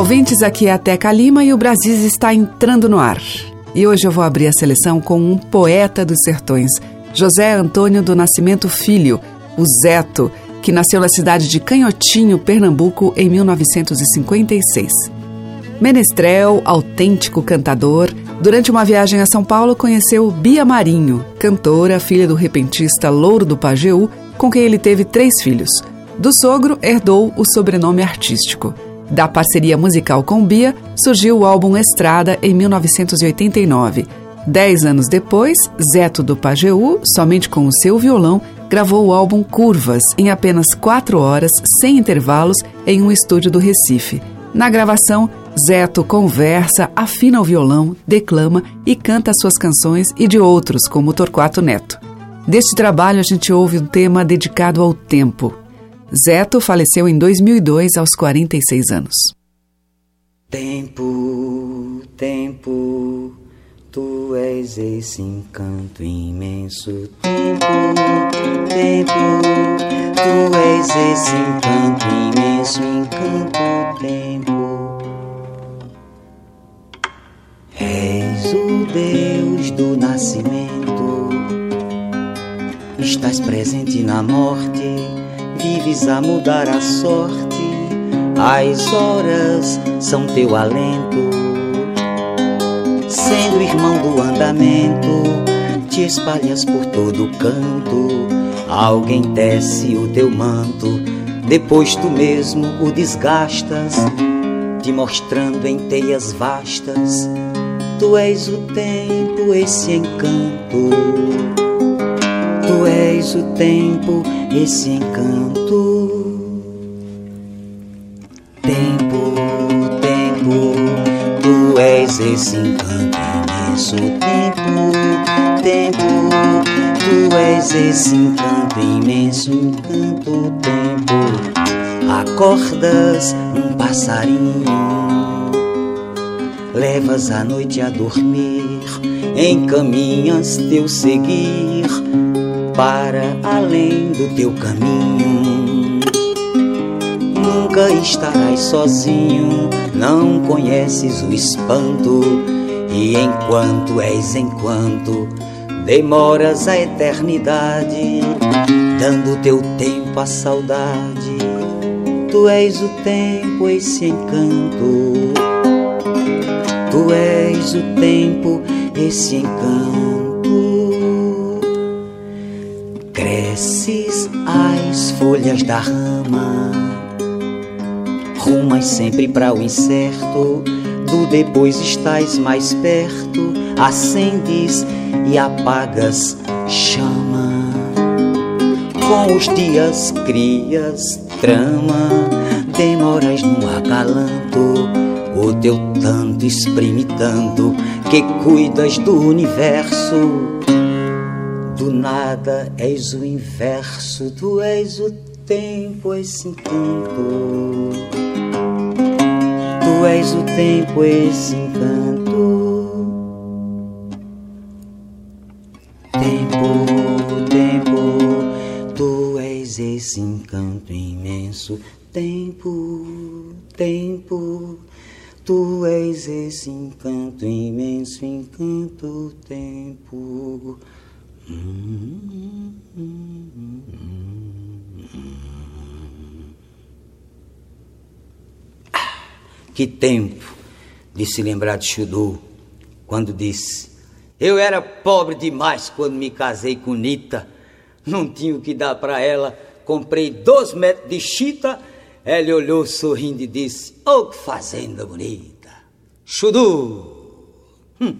Ouvintes, aqui é a Teca Lima e o Brasis está entrando no ar. E hoje eu vou abrir a seleção com um poeta dos sertões, José Antônio do Nascimento Filho, o Zeto, que nasceu na cidade de Canhotinho, Pernambuco, em 1956. Menestrel, autêntico cantador, durante uma viagem a São Paulo conheceu Bia Marinho, cantora, filha do repentista Louro do Pajeú, com quem ele teve três filhos. Do sogro, herdou o sobrenome artístico. Da parceria musical com Bia, surgiu o álbum Estrada em 1989. Dez anos depois, Zeto do Pajeú, somente com o seu violão, gravou o álbum Curvas em apenas quatro horas, sem intervalos, em um estúdio do Recife. Na gravação, Zeto conversa, afina o violão, declama e canta suas canções e de outros, como Torquato Neto. Deste trabalho, a gente ouve um tema dedicado ao tempo. Zeto faleceu em 2002, aos 46 anos. Tempo, tempo, tu és esse encanto imenso. Tempo, tempo, tu és esse encanto imenso, encanto, tempo. És o Deus do nascimento, estás presente na morte vives a mudar a sorte, as horas são teu alento. Sendo irmão do andamento, te espalhas por todo canto. Alguém tece o teu manto, depois tu mesmo o desgastas, te mostrando em teias vastas. Tu és o tempo, esse encanto. Tu és o tempo, esse encanto. Tempo, tempo, tu és esse encanto imenso. Tempo, tempo, tu és esse encanto imenso. Encanto, tempo. Acordas um passarinho, levas a noite a dormir, encaminhas teu seguir para além do teu caminho. Nunca estarás sozinho, não conheces o espanto, e enquanto és enquanto, demoras a eternidade, dando teu tempo à saudade. Tu és o tempo, esse encanto. Tu és o tempo, esse encanto. Folhas da rama, rumas sempre para o incerto. Do depois estás mais perto, acendes e apagas chama. Com os dias crias trama, demoras no acalanto. O teu tanto exprime tanto que cuidas do universo do nada és o inverso, tu és o tempo, esse encanto. Tu és o tempo, esse encanto. Tempo, tempo, tu és esse encanto imenso. Tempo, tempo, tu és esse encanto imenso, encanto, tempo. Que tempo de se lembrar de Chudu quando disse: Eu era pobre demais quando me casei com Nita, não tinha o que dar para ela, comprei dois metros de chita. Ela olhou sorrindo e disse: Oh, que fazenda bonita! Chudu! Hum.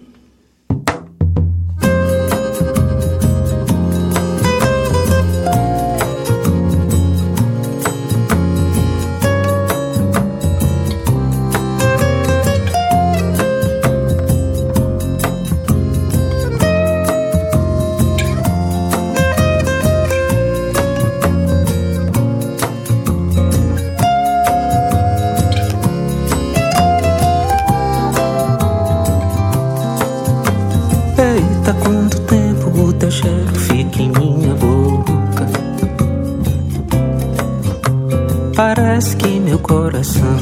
Coração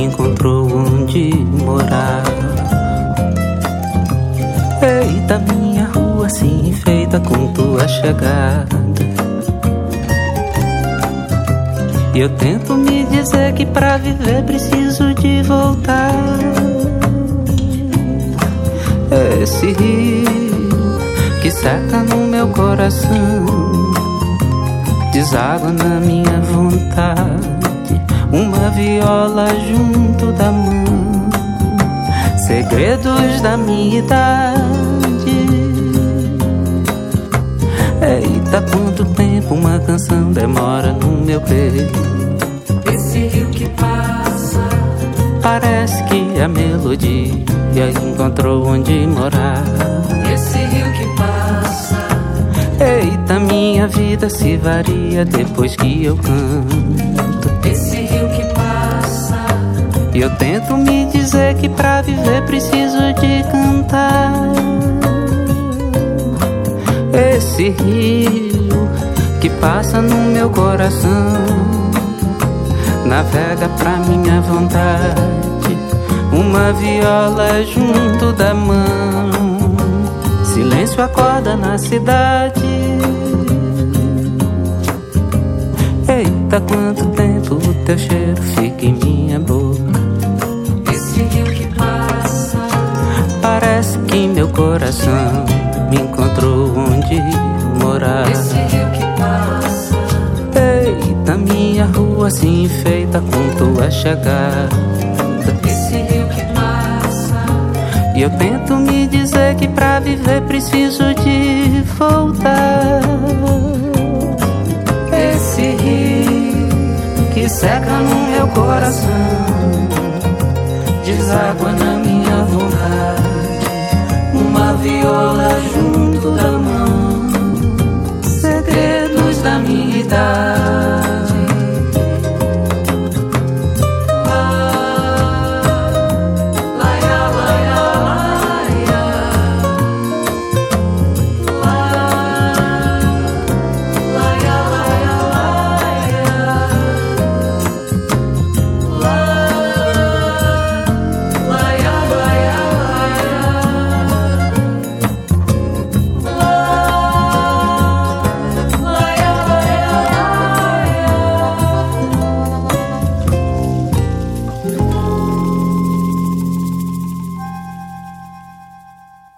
encontrou onde morar. Eita, minha rua se enfeita com tua chegada. E eu tento me dizer que pra viver preciso de voltar. Esse rio que seca no meu coração, deságua na minha vontade. Uma viola junto da mão, segredos da minha idade. Eita, quanto tempo uma canção demora no meu peito. Esse rio que passa, Parece que a melodia encontrou onde morar. esse rio que passa, Eita, minha vida se varia depois que eu canto. esse rio que passa, E eu tento me dizer que pra viver preciso de cantar. Esse rio que passa no meu coração navega pra minha vontade. Uma viola junto da mão. Silêncio acorda na cidade. Eita, quanto tempo o teu cheiro fica em minha boca. esse rio que passa, Parece que meu coração me encontrou onde morar. esse rio que passa, Eita, minha rua se enfeita com tua chegada. esse rio que passa, E eu tento me dizer que pra viver preciso de voltar. Esse rio que seca no meu coração, deságua na minha vontade. Uma viola junto da mão, segredos da minha idade.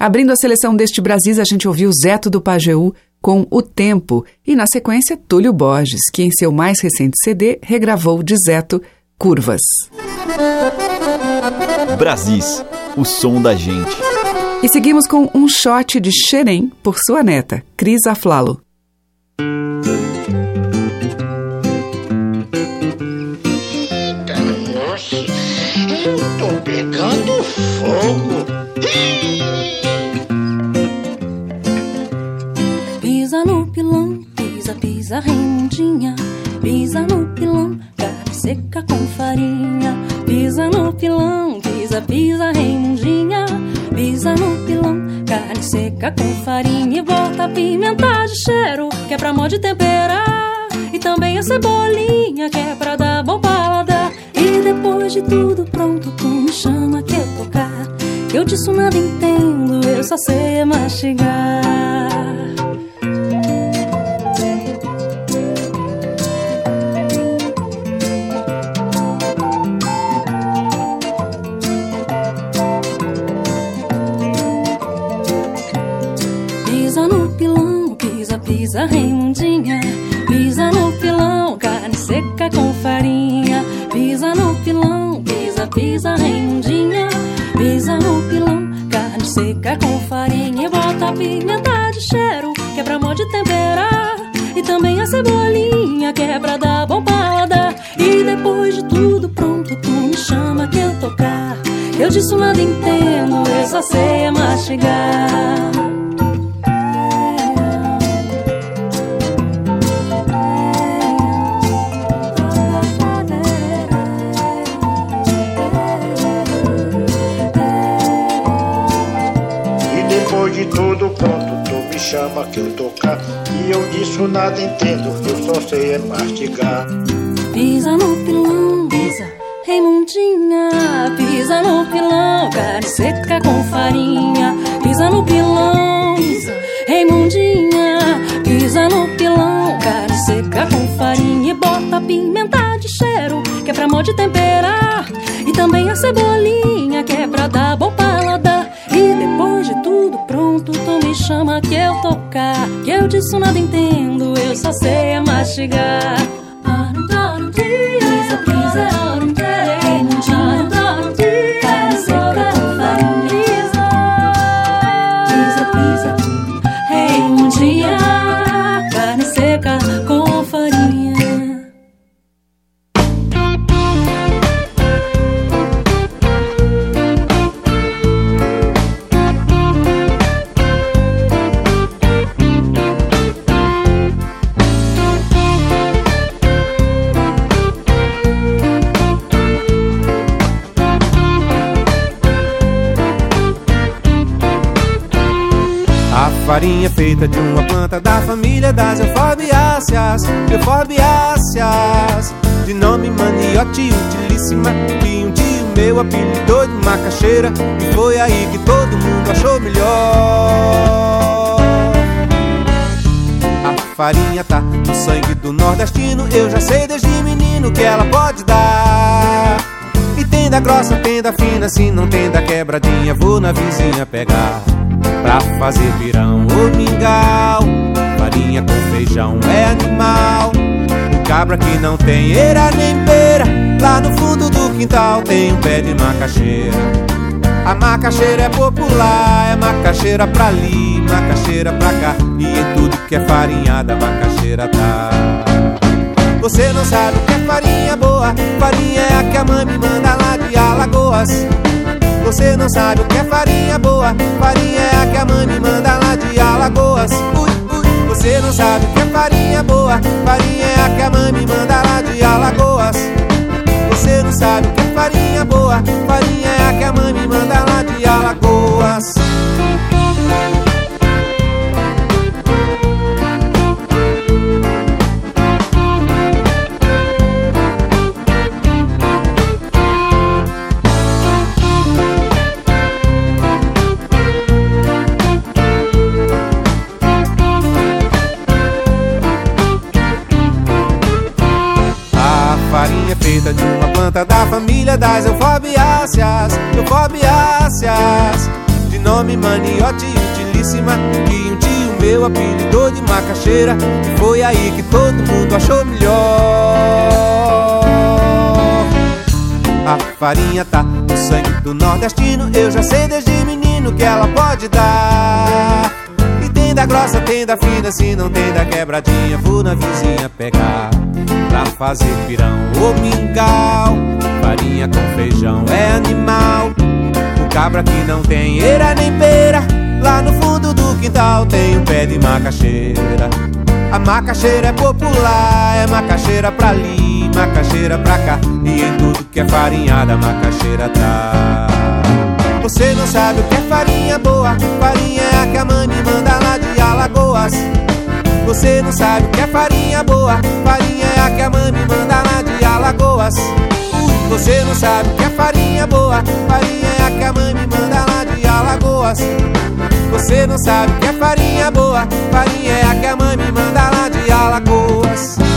Abrindo a seleção deste Brasis, a gente ouviu Zeto do Pajeú com O Tempo e, na sequência, Túlio Borges, que em seu mais recente CD regravou de Zeto Curvas. Brasis, o som da gente. E seguimos com um shot de Xerém por sua neta, Cris Aflalo. Nossa, eu tô pegando fogo. Pisa pisa, rendinha. Pisa no pilão, carne seca com farinha. Pisa no pilão, pisa, pisa, rendinha. Pisa no pilão, carne seca com farinha. E bota pimenta de cheiro, que é pra mó de temperar. E também a cebolinha, que é pra dar bom paladar. E depois de tudo pronto, tu me chama que eu tocar. Eu disso nada entendo, eu só sei é mastigar. Pilão, carne seca com farinha. Pisa no pilão, pisa, pisa, Raimundinha. Pisa no pilão, carne seca com farinha. E bota pimenta de cheiro, que é mó de temperar. E também a cebolinha, que é pra dar bom paladar. E depois de tudo pronto, tu me chama que eu tocar. Eu disso nada entendo, eu só sei mastigar. Tudo pronto, tu me chama que eu tocar. E eu disso nada entendo, eu só sei é mastigar. Pisa no pilão, pisa, Reimundinha, pisa no pilão, carne seca com farinha, pisa no pilão. Reimundinha, pisa no pilão, carne seca com farinha e bota pimenta de cheiro, que é pra mão de temperar. E também a cebolinha, que é pra dar bom paladar. Pronto, tu me chama que eu tocar. Que eu disso nada entendo, eu só sei é mastigar. Farinha feita de uma planta da família das euforbiáceas, euforbiáceas, de nome maniote utilíssima, que um dia o meu apelidou de macaxeira, e foi aí que todo mundo achou melhor. A farinha tá no sangue do nordestino, eu já sei desde menino que ela pode dar. E tem da grossa, tem da fina, se não tem da quebradinha, vou na vizinha pegar pra fazer pirão ou mingau. Farinha com feijão é animal. O cabra que não tem eira nem beira, lá no fundo do quintal tem um pé de macaxeira. A macaxeira é popular, é macaxeira pra ali, macaxeira pra cá. E em tudo que é farinhada, macaxeira tá. Você não sabe o que é farinha boa, farinha é a que a mãe me manda lá de Alagoas. Você não sabe o que é farinha boa. Farinha é a que a mãe me manda lá de Alagoas. Ui, ui. Você não sabe o que é farinha boa. Farinha é a que a mãe me manda lá de Alagoas. Você não sabe o que é farinha boa. Farinha é a que a mãe me manda lá de Alagoas da família das euforbiáceas, euforbiáceas, de nome maniote utilíssima, que um dia o meu apelidou de macaxeira, e foi aí que todo mundo achou melhor. A farinha tá no sangue do nordestino, eu já sei desde menino que ela pode dar. E tem da grossa, tem da fina, se não tem da quebradinha, vou na vizinha pegar pra fazer pirão ou mingau. Farinha com feijão é animal. O cabra que não tem eira nem beira, lá no fundo do quintal tem um pé de macaxeira. A macaxeira é popular, é macaxeira pra ali, macaxeira pra cá. E em tudo que é farinhada, macaxeira tá. Você não sabe o que é farinha boa, farinha é a que a mãe me manda lá de Alagoas. Você não sabe o que é farinha boa Farinha a que a mãe me manda lá de Alagoas? Você não sabe que é farinha boa Farinha é a que a mãe me manda lá de Alagoas. Você não sabe que é farinha boa Farinha é a que a mãe me manda lá de Alagoas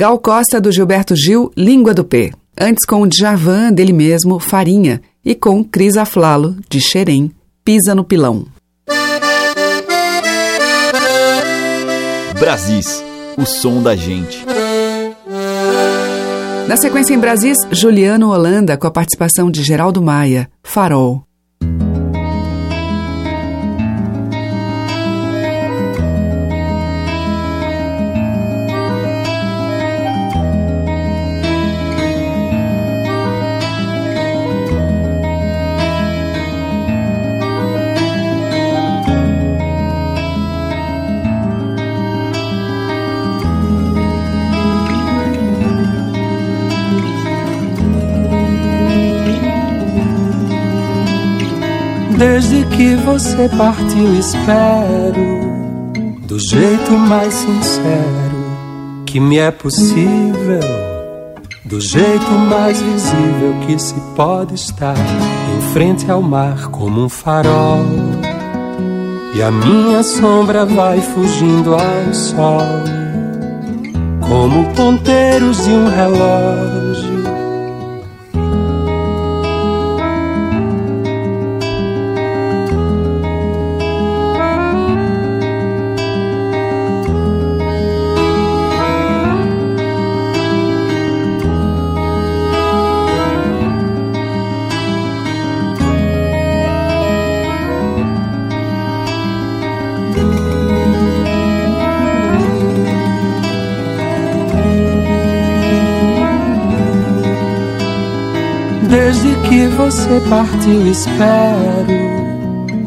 Gal Costa do Gilberto Gil, Língua do P. Antes com o Djavan dele mesmo, Farinha, e com Cris Aflalo, de Xerém, Pisa no Pilão. Brasis, o som da gente. Na sequência em Brasis, Juliano Holanda com a participação de Geraldo Maia, Farol. Desde que você partiu, espero do jeito mais sincero que me é possível, do jeito mais visível que se pode estar em frente ao mar como um farol. E a minha sombra vai fugindo ao sol, como ponteiros de um relógio você partiu, espero.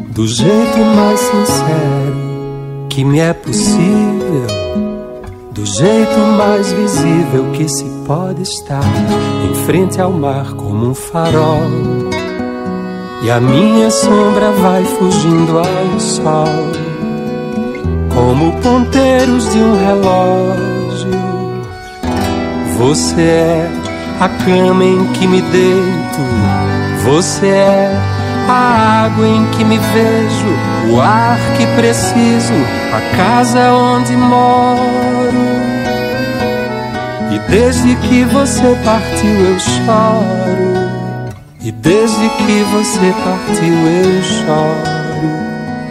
Do jeito mais sincero que me é possível, do jeito mais visível que se pode estar. Em frente ao mar como um farol. E a minha sombra vai fugindo ao sol, como ponteiros de um relógio. Você é a cama em que me deito você é a água em que me vejo, o ar que preciso, a casa onde moro. E desde que você partiu eu choro. E desde que você partiu eu choro.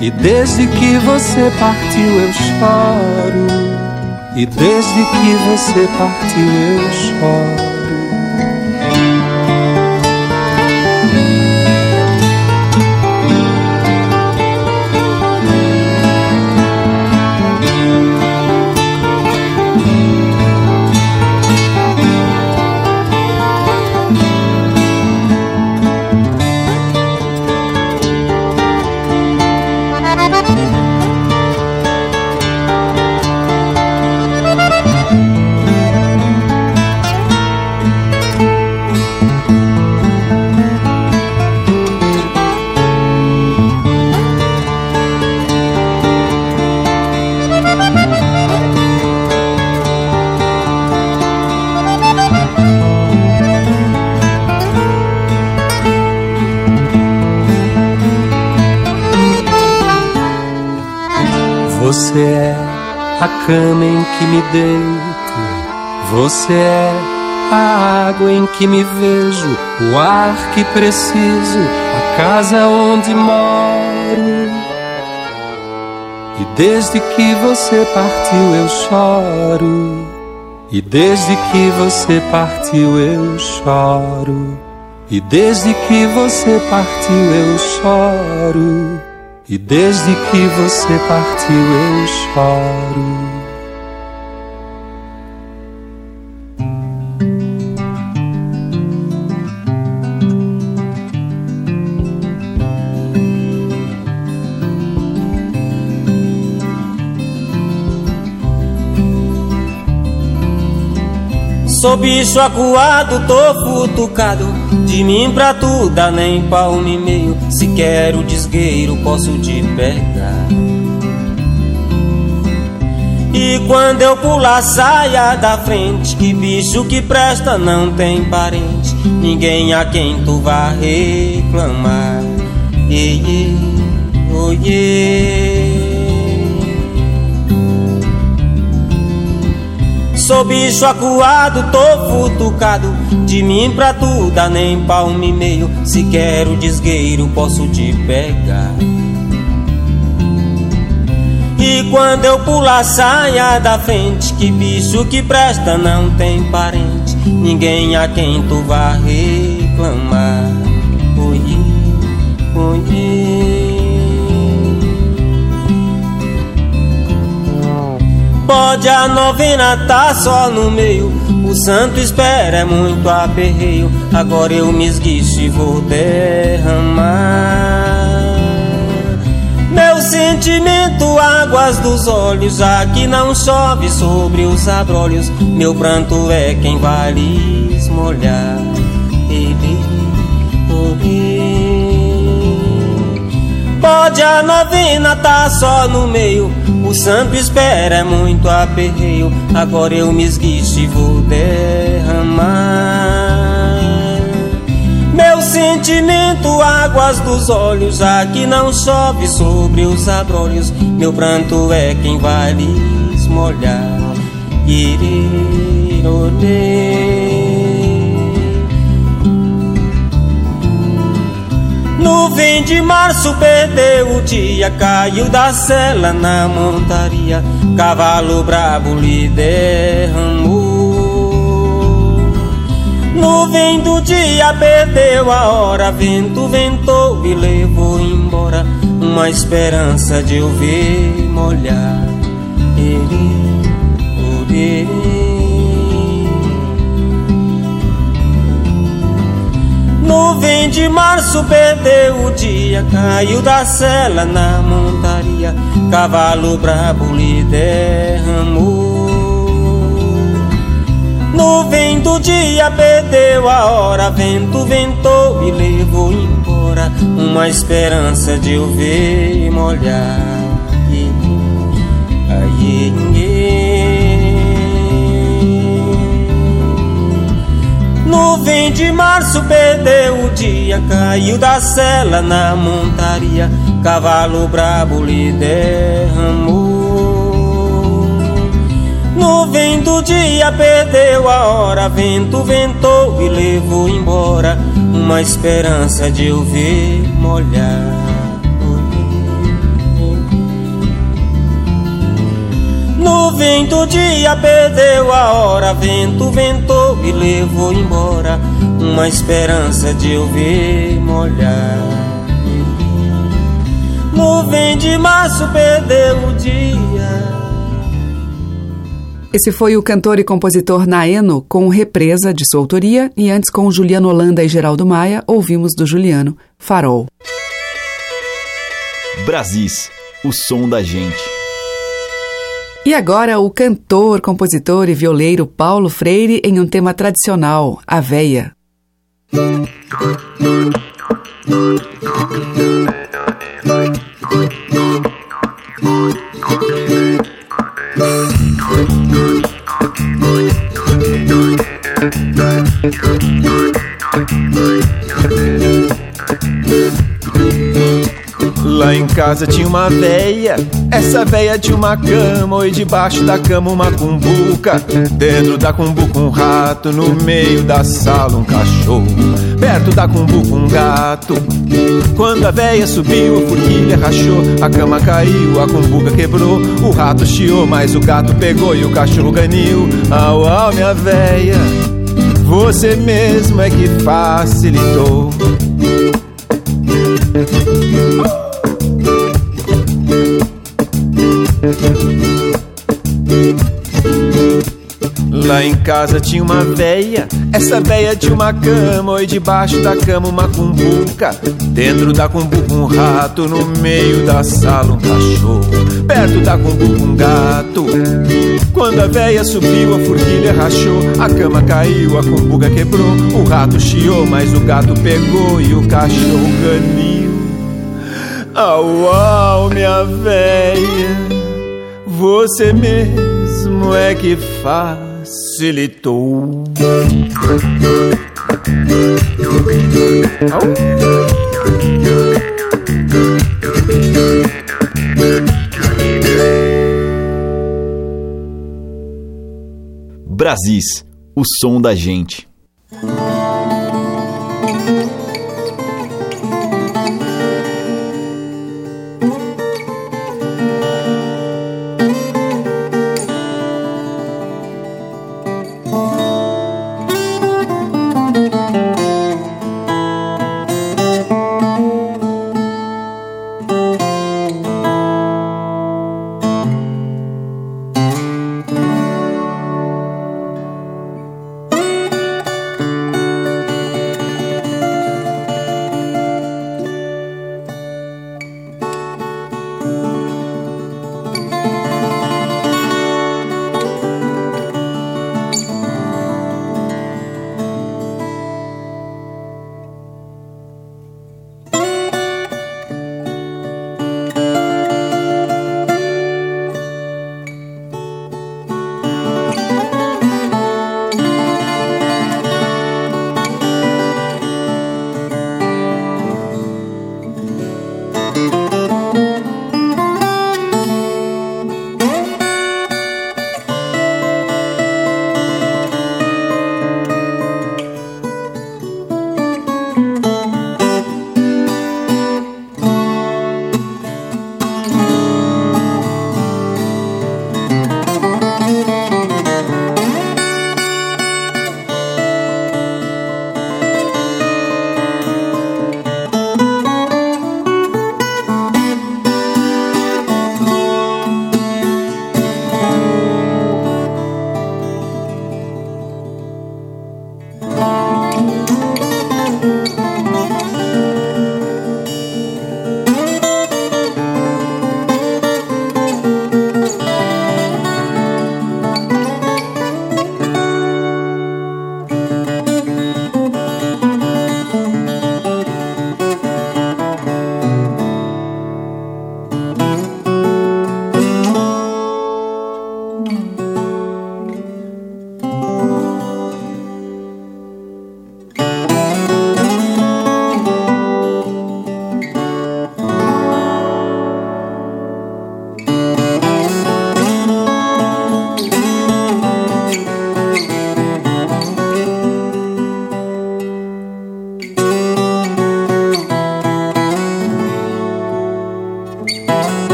E desde que você partiu eu choro. E desde que você partiu eu choro. Cama em que me deito, você é a água em que me vejo, o ar que preciso, a casa onde moro. E desde que você partiu eu choro, e desde que você partiu eu choro, e desde que você partiu eu choro. E desde que você partiu eu choro. Sou bicho acuado, tô futucado. De mim pra tu dá nem palmo e meio. Se quero desgueiro posso te pegar. E quando eu pular saia da frente. Que bicho que presta não tem parente. Ninguém a quem tu vá reclamar. Ei, ei, oh, yeah. Sou bicho acuado, tô futucado. De mim pra tu dá nem palmo e meio. Se quero desgueiro posso te pegar. E quando eu pular saia da frente Que bicho que presta não tem parente. Ninguém a quem tu vá reclamar. Oiê, oiê Pode a novena tá só no meio. O santo espera é muito aperreio Agora eu me esguicho e vou derramar. Meu sentimento, águas dos olhos Já que não chove sobre os abrolhos. Meu pranto é quem vai lhes molhar Ele, Pode a novena tá só no meio santo espera é muito aperreio Agora eu me esguicho e vou derramar. Meu sentimento, águas dos olhos Já que não chove sobre os abrolhos Meu pranto é quem vai lhes molhar. Irirorê Nuvem de março perdeu o dia, caiu da cela na montaria, cavalo brabo lhe derramou. Nuvem do dia perdeu a hora, vento ventou e levou embora uma esperança de eu ver molhar. Ele, ele. Nuvem de março perdeu o dia, caiu da cela na montaria, cavalo brabo lhe derramou. Nuvem do dia perdeu a hora, vento ventou e levou embora uma esperança de eu ver molhar. Nuvem de março perdeu o dia, caiu da cela na montaria, cavalo brabo lhe derramou. Nuvem do dia perdeu a hora, vento ventou e levou embora uma esperança de eu ver molhar. Nuvem do dia perdeu a hora, vento ventou e levou embora uma esperança de eu ver molhar. Nuvem de março perdeu o dia. Esse foi o cantor e compositor Naeno com Represa, de sua autoria, e antes com Juliano Holanda e Geraldo Maia, ouvimos do Juliano, Farol. Brasis, o som da gente. E agora o cantor, compositor e violeiro Paulo Freire em um tema tradicional, A Veia. Lá em casa tinha uma véia, essa véia tinha uma cama e debaixo da cama uma cumbuca. Dentro da cumbuca um rato, no meio da sala um cachorro. Perto da cumbuca um gato. Quando a véia subiu, a forquilha rachou, a cama caiu, a cumbuca quebrou. O rato chiou, mas o gato pegou e o cachorro ganiu. Au, au, minha véia, você mesmo é que facilitou. Lá em casa tinha uma véia, essa véia tinha uma cama e debaixo da cama uma cumbuca. Dentro da cumbuca um rato, no meio da sala um cachorro. Perto da cumbuca um gato. Quando a véia subiu, a forquilha rachou, a cama caiu, a cumbuca quebrou. O rato chiou, mas o gato pegou e o cachorro ganiu. Au, au, minha véia, você mesmo é que facilitou. Brasis, o som da gente.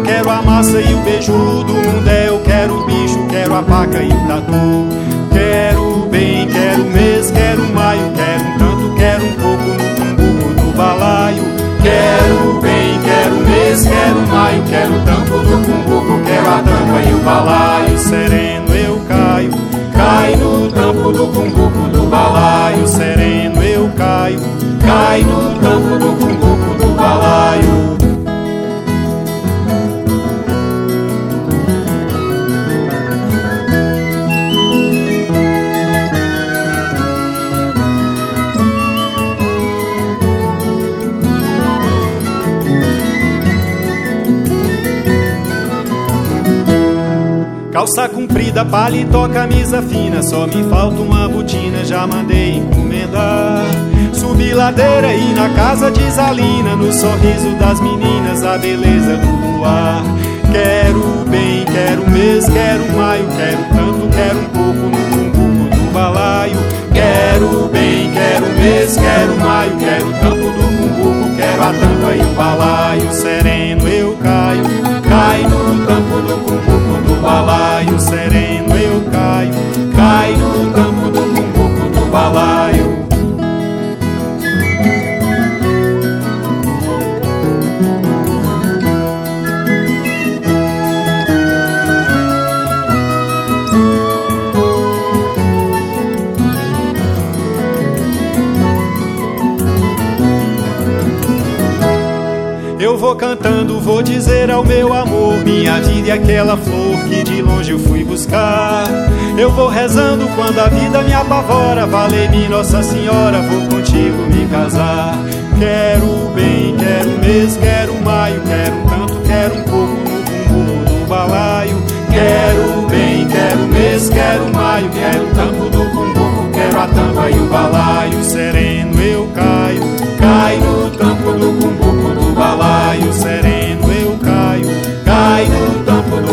Quero a massa e o beijo do mundé. Eu quero o bicho, quero a paca e o tatu. Quero bem, quero mês, quero maio, quero um tanto, quero um pouco no cumbuco do balaio. Quero bem, quero mês, quero maio, quero tampo do cumbuco, quero a tampa e o balaio. Sereno eu caio, caio no tampo do cumbuco do balaio. Sereno eu caio, caio no tampo do cumbuco do balaio. Comprida, paletó, camisa fina. Só me falta uma botina, já mandei encomendar. Subi ladeira e na casa de Zalina No sorriso das meninas, a beleza do luar. Quero bem, quero mês, quero maio Quero tanto, quero um pouco no cumbuco do balaio. Quero bem, quero mês, quero maio Quero tampo do cumbuco, quero a tampa e o balaio. Sereno eu caio, caio no tampo do cumbuco do balaio Sereno eu caio, caio no tampo do cumbuco do balaio. Eu vou cantando, vou dizer ao meu amor Minha vida é aquela flor rezando quando a vida me apavora Valei-me Nossa Senhora, vou contigo me casar. Quero bem, quero mês, quero maio Quero um tanto, quero um pouco no cumbuco do balaio. Quero bem, quero mês, quero maio Quero um tampo do cumbuco, quero a tampa e o balaio. Sereno eu caio, caio no tampo do cumbuco do balaio. Sereno eu caio, caio no tampo do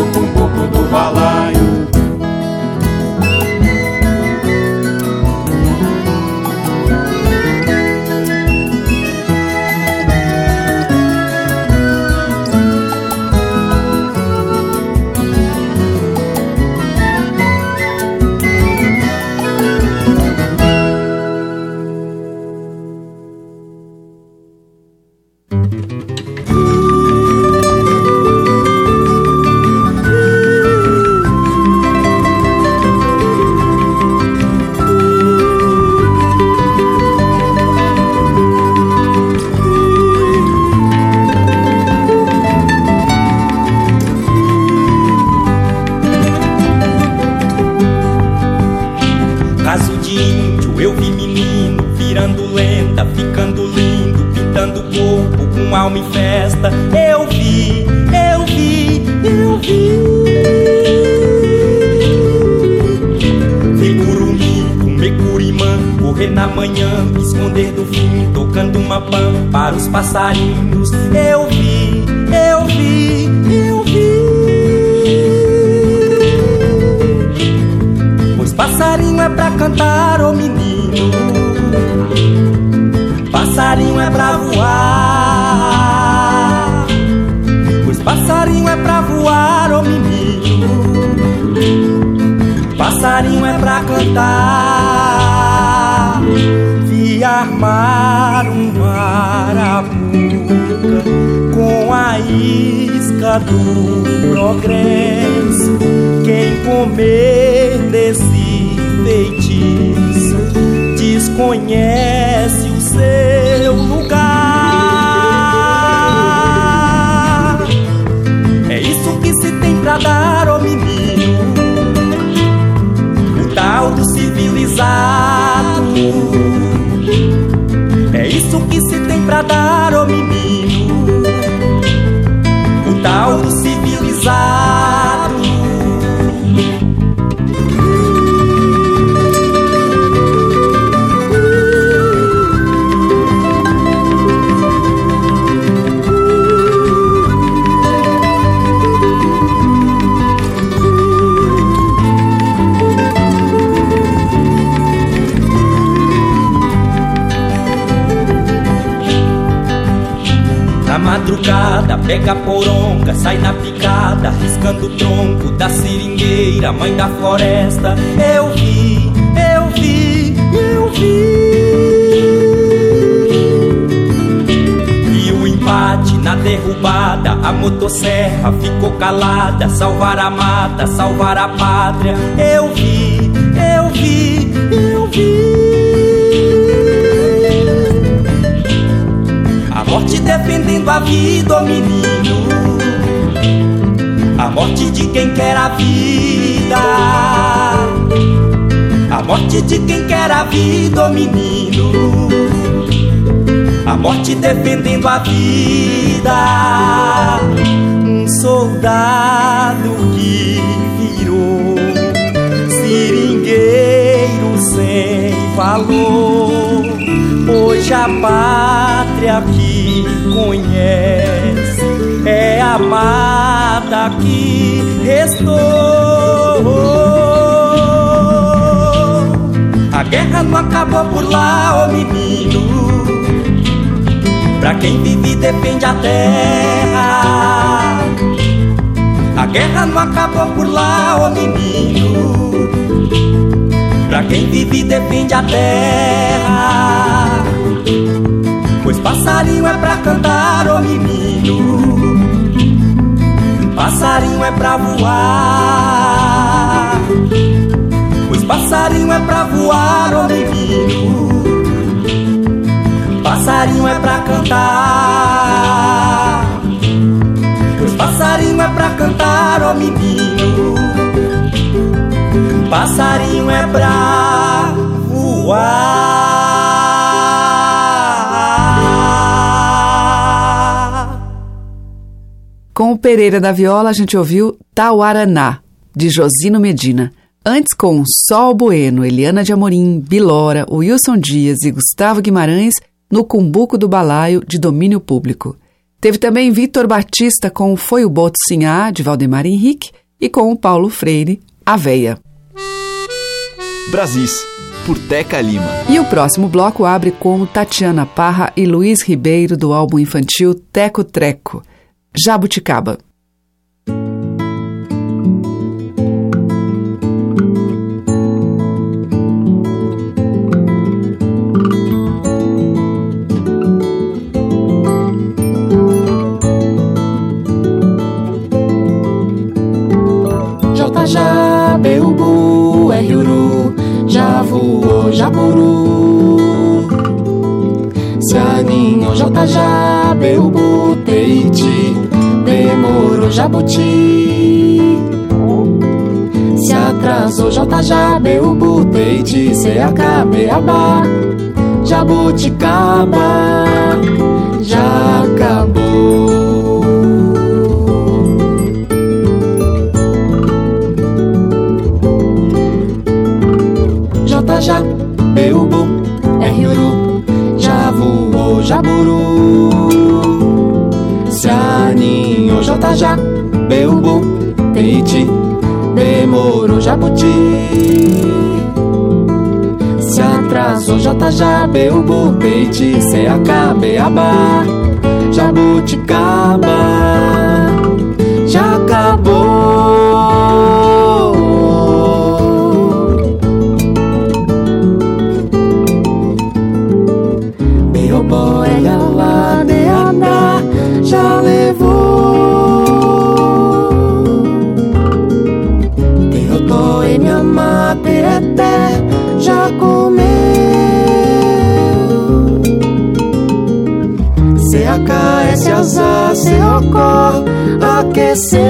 lenta, ficando lindo, pintando o corpo com alma em festa. Eu vi, eu vi, eu vi. Vi curumim, comer curimã, correr na manhã, esconder do fim, tocando uma pan para os passarinhos. Eu vi, eu vi, eu vi. Pois passarinho é pra cantar, ô menino. Passarinho é pra voar. Pois passarinho é pra voar, ô menino. Passarinho é pra cantar. Vi armar uma arapuca com a isca do progresso. Quem comer desse feitiço desconhece seu lugar. É isso que se tem pra dar, ô menino. O tal do civilizado. É isso que se tem pra dar, ô menino. O tal do civilizado. Estrada, pega a poronga, sai na picada, riscando o tronco da seringueira, mãe da floresta. Eu vi, eu vi, eu vi. E o empate na derrubada, a motosserra ficou calada, salvar a mata, salvar a pátria. Eu vi, eu vi, eu vi. Defendendo a vida, ô menino. A morte de quem quer a vida. A morte de quem quer a vida, ô menino. A morte defendendo a vida. Um soldado que virou seringueiro sem valor. Hoje a pátria que conhece é a mata que restou. A guerra não acabou por lá, ô menino. Pra quem vive depende a terra. A guerra não acabou por lá, ô menino. Pra quem vive depende a terra. Pois passarinho é pra cantar, ô menino. Passarinho é pra voar. Pois passarinho é pra voar, ô menino. Passarinho é pra cantar. Pois passarinho é pra cantar, ó menino. Passarinho é pra voar. Com o Pereira da Viola, a gente ouviu Tauaraná, de Josino Medina. Antes, com Sol Bueno, Eliana de Amorim, Bilora, Wilson Dias e Gustavo Guimarães, no Cumbuco do Balaio, de domínio público. Teve também Vitor Batista com Foi o Boto Sinhá, de Valdemar Henrique, e com o Paulo Freire, A Veia. Brasis, por Teca Lima. E o próximo bloco abre com Tatiana Parra e Luiz Ribeiro, do álbum infantil Teco Treco, Jabuticaba. já Beubu, já voou Jaburu. Se aninhou Jota Beubu, Teiti, demorou Jabuti. Se atrasou Jota Beubu, Teiti, CH, Beabá, Jabuticaba, já aninhou já, Beubu, Teiti, demorou Jabuti. Se atrasou já, Beubu, Teiti, CH, Beabá, Jabuticaba, azar, COCO aqueceu.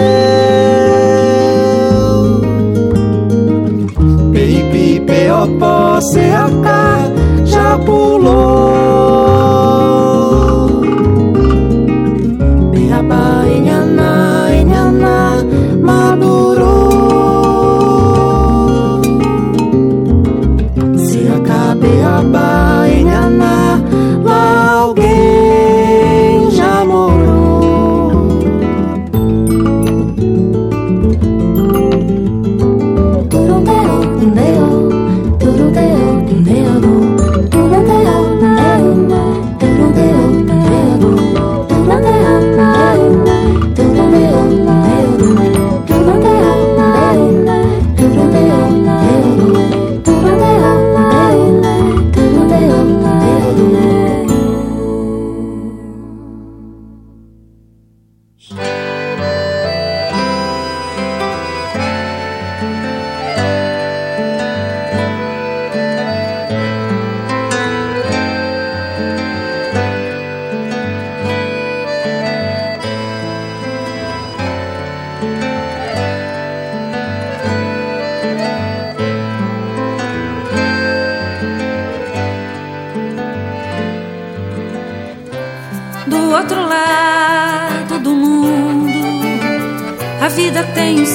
POPO, CAK já pulou.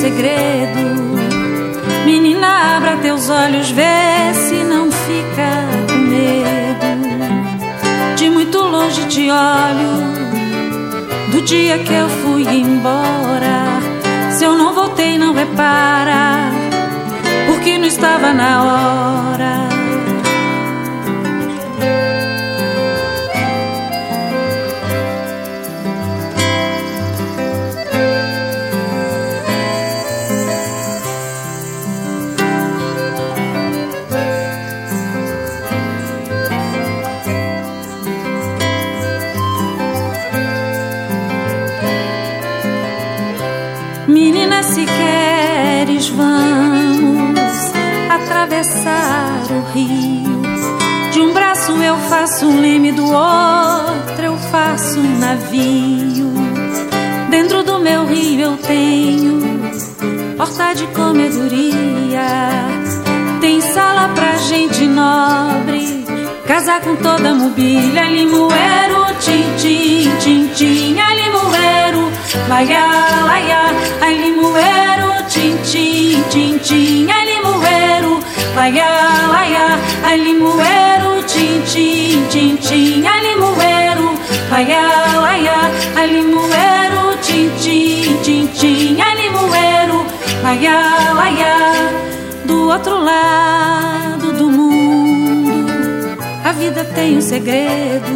Segredo. Menina, abra teus olhos, vê se não fica com medo. De muito longe te olho, do dia que eu fui embora. Se eu não voltei, não repara, porque não estava na hora. Um leme, do outro eu faço um navio. Dentro do meu rio eu tenho porta de comedoria. Tem sala pra gente nobre, casa com toda a mobília. Limoeiro, tim, tim, tim, limoeiro, laia, laia, ai limoeiro, tim, tim, tim, tim, limoeiro, laia, laia, ai limoeiro, tim, tim, tim, limoeiro, laia, laia, ai limoeiro, tim, tim, tim, tim, limoeiro, laia, laia, do outro lado do mundo, a vida tem um segredo.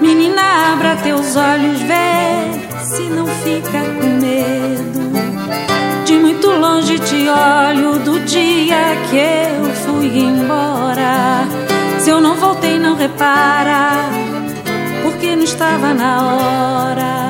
Menina, abra teus olhos, vê se não fica com medo. De muito longe te olho do dia que eu fui embora. Se eu não voltei, não repara, porque não estava na hora.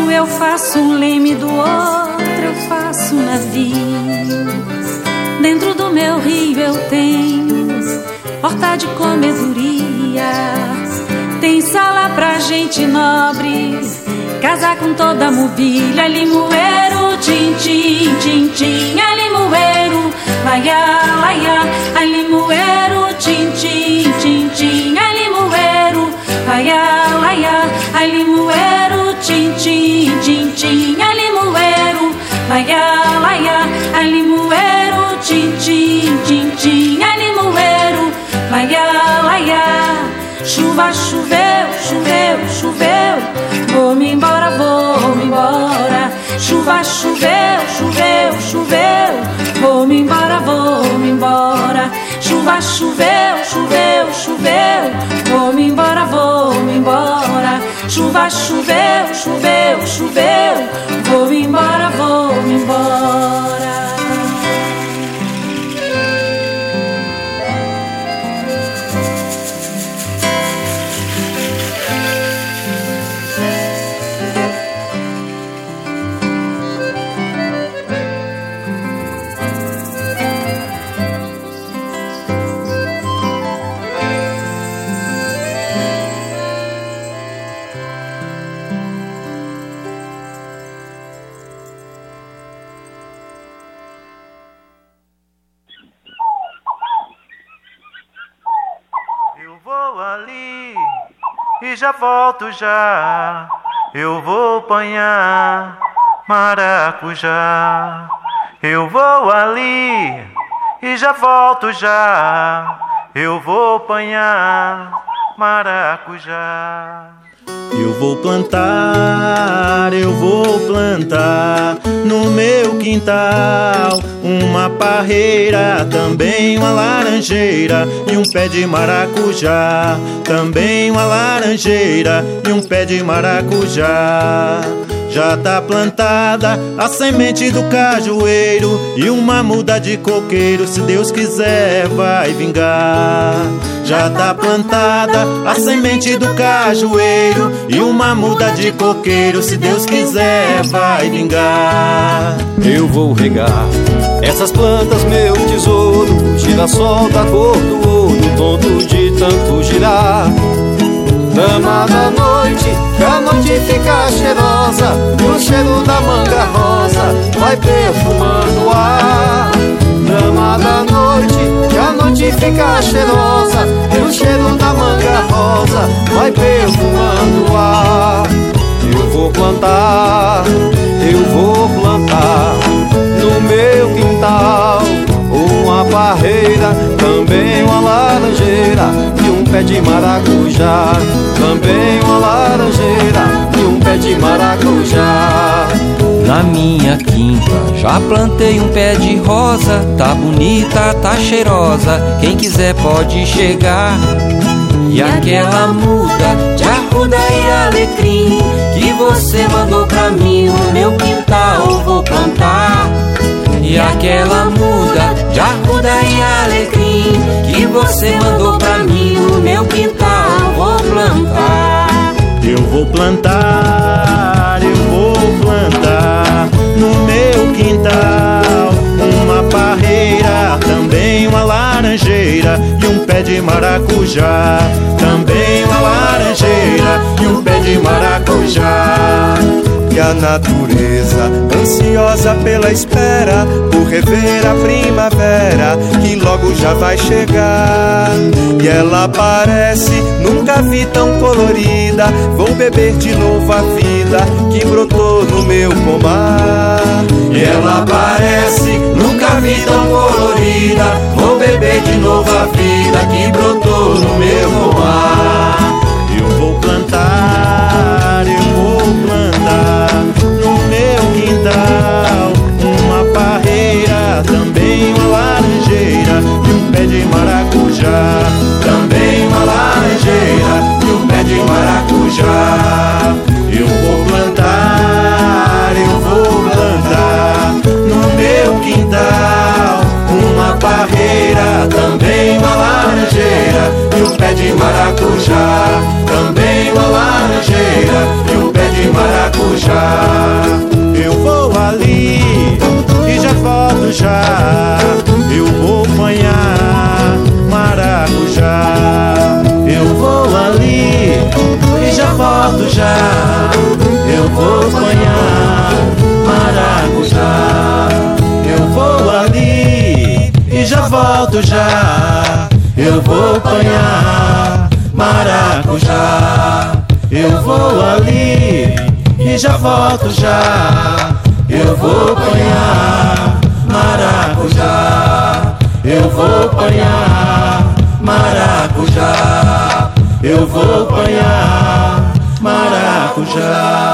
Braço eu faço um leme, do outro eu faço um navio. Dentro do meu rio eu tenho horta de comedoria. Tem sala pra gente nobre, casa com toda a mobília. Limoeiro, tim, tim, tim, tim, é limoeiro, laia, laia, é limoeiro, tim, tim, limoeiro, laia, laia, é limoeiro, tim, tim, é limoeiro, laia, laia, limoeiro, tim, tim, tim, tim, é limoeiro, laia, laia. Chuva, choveu, choveu, choveu. Vou-me embora, vou-me embora. Chuva, choveu, choveu, choveu. Vou-me embora, vou-me embora. Chuva, choveu, choveu, choveu, choveu. Volto já. Eu vou apanhar maracujá. Eu vou ali e já volto já. Eu vou apanhar maracujá. Eu vou plantar, eu vou plantar no meu quintal uma parreira, também uma laranjeira e um pé de maracujá. Também uma laranjeira e um pé de maracujá. Já tá plantada a semente do cajueiro e uma muda de coqueiro, se Deus quiser, vai vingar. Já tá plantada a semente do cajueiro e uma muda de coqueiro, se Deus quiser, vai vingar. Eu vou regar essas plantas, meu tesouro, girassol da cor do ouro, tonto de tanto girar. Dama da noite, que a noite fica cheirosa E o cheiro da manga rosa vai perfumando o ar Dama da noite, que a noite fica cheirosa E o cheiro da manga rosa vai perfumando o ar Eu vou plantar, eu vou plantar No meu quintal uma parreira, também uma laranjeira e um pé de maracujá. Também uma laranjeira pé de maracujá. Na minha quinta já plantei um pé de rosa, tá bonita, tá cheirosa. Quem quiser pode chegar. E aquela muda de arruda e alecrim que você mandou pra mim no meu quintal vou plantar. E aquela muda de arruda e alecrim Que você mandou pra mim no meu quintal Vou plantar Eu vou plantar, eu vou plantar No meu quintal Uma parreira, também uma laranjeira E um pé de maracujá. Também uma laranjeira e um pé de maracujá a natureza, ansiosa pela espera, por rever a primavera, que logo já vai chegar. E ela parece, nunca vi tão colorida, vou beber de novo a vida que brotou no meu pomar. E ela parece, nunca vi tão colorida, vou beber de novo a vida que brotou no meu pomar. Maracujá. Também uma laranjeira e um pé de maracujá. Eu vou ali e já volto já. Eu vou apanhar maracujá. Eu vou ali e já volto já. Eu vou apanhar maracujá. Eu vou ali e já volto já. Eu vou apanhar maracujá. Eu vou ali e já volto já. Eu vou apanhar maracujá. Eu vou apanhar maracujá. Eu vou apanhar maracujá.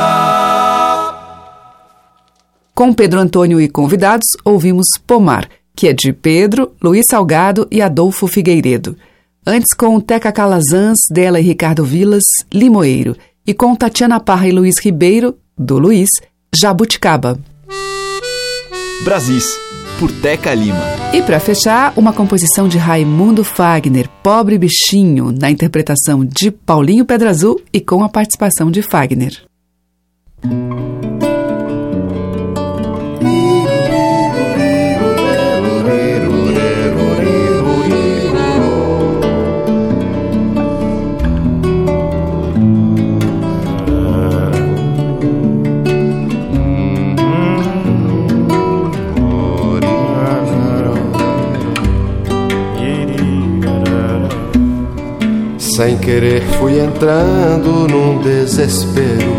Com Pedro Antônio e convidados, ouvimos Pomar, que é de Pedro, Luiz Salgado e Adolfo Figueiredo. Antes com Teca Calazans, dela e Ricardo Vilas, Limoeiro. E com Tatiana Parra e Luiz Ribeiro, do Luiz, Jabuticaba. Brasis, por Teca Lima. E para fechar, uma composição de Raimundo Fagner, Pobre Bichinho, na interpretação de Paulinho Pedra Azul e com a participação de Fagner. Sem querer fui entrando num desespero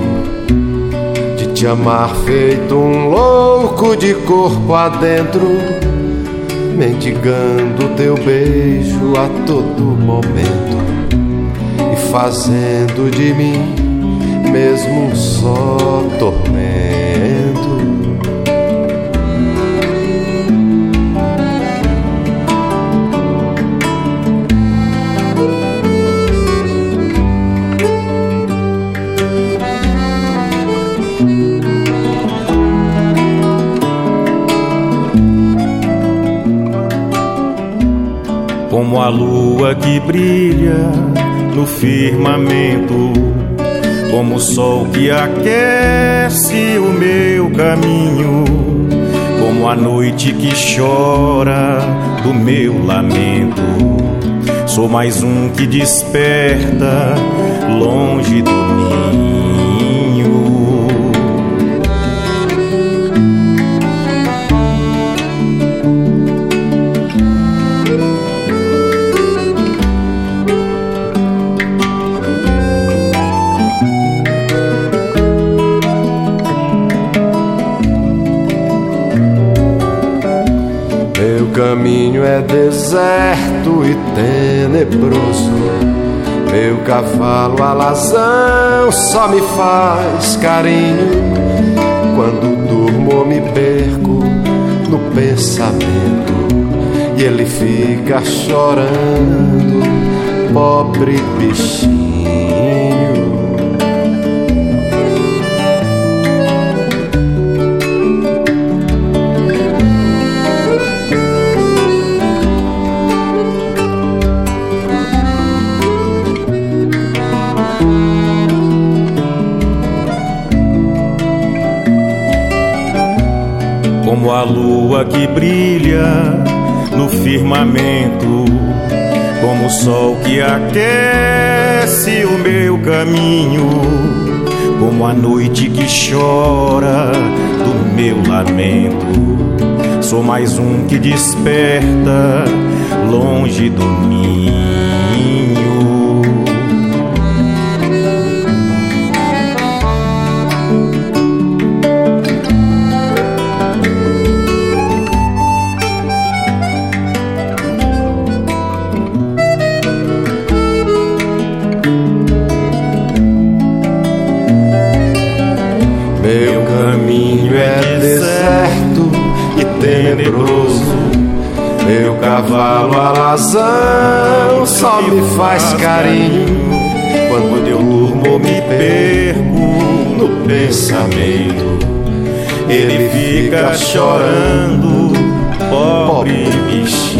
de te amar feito um louco de corpo adentro, mendigando teu beijo a todo momento e fazendo de mim mesmo um só tormento. Como a lua que brilha no firmamento, como o sol que aquece o meu caminho, como a noite que chora do meu lamento. Sou mais um que desperta longe do caminho é deserto e tenebroso. Meu cavalo alazão só me faz carinho. Quando durmo me perco no pensamento. E ele fica chorando, pobre bichinho. Como a lua que brilha no firmamento, como o sol que aquece o meu caminho, como a noite que chora do meu lamento. Sou mais um que desperta longe do ninho. Alazão só me faz carinho quando eu durmo me perco no pensamento. Ele fica chorando, pobre bichinho.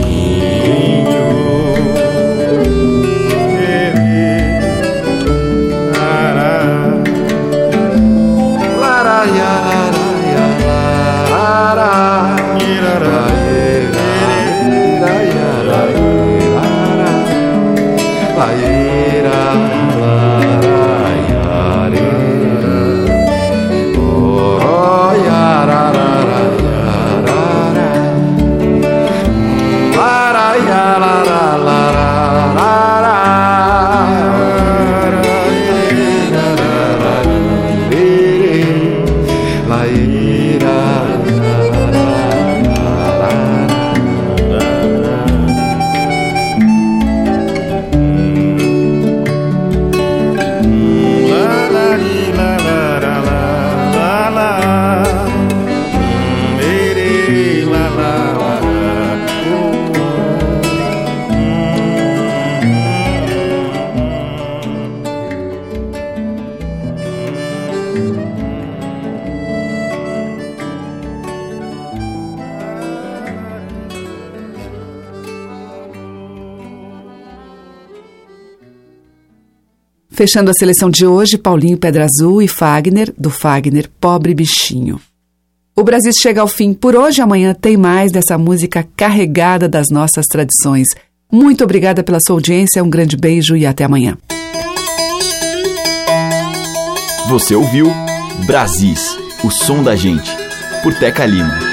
Fechando a seleção de hoje, Paulinho Pedra Azul e Fagner, do Fagner Pobre Bichinho. O Brasil chega ao fim por hoje. Amanhã tem mais dessa música carregada das nossas tradições. Muito obrigada pela sua audiência, um grande beijo e até amanhã. Você ouviu Brasis, o som da gente, por Teca Lima.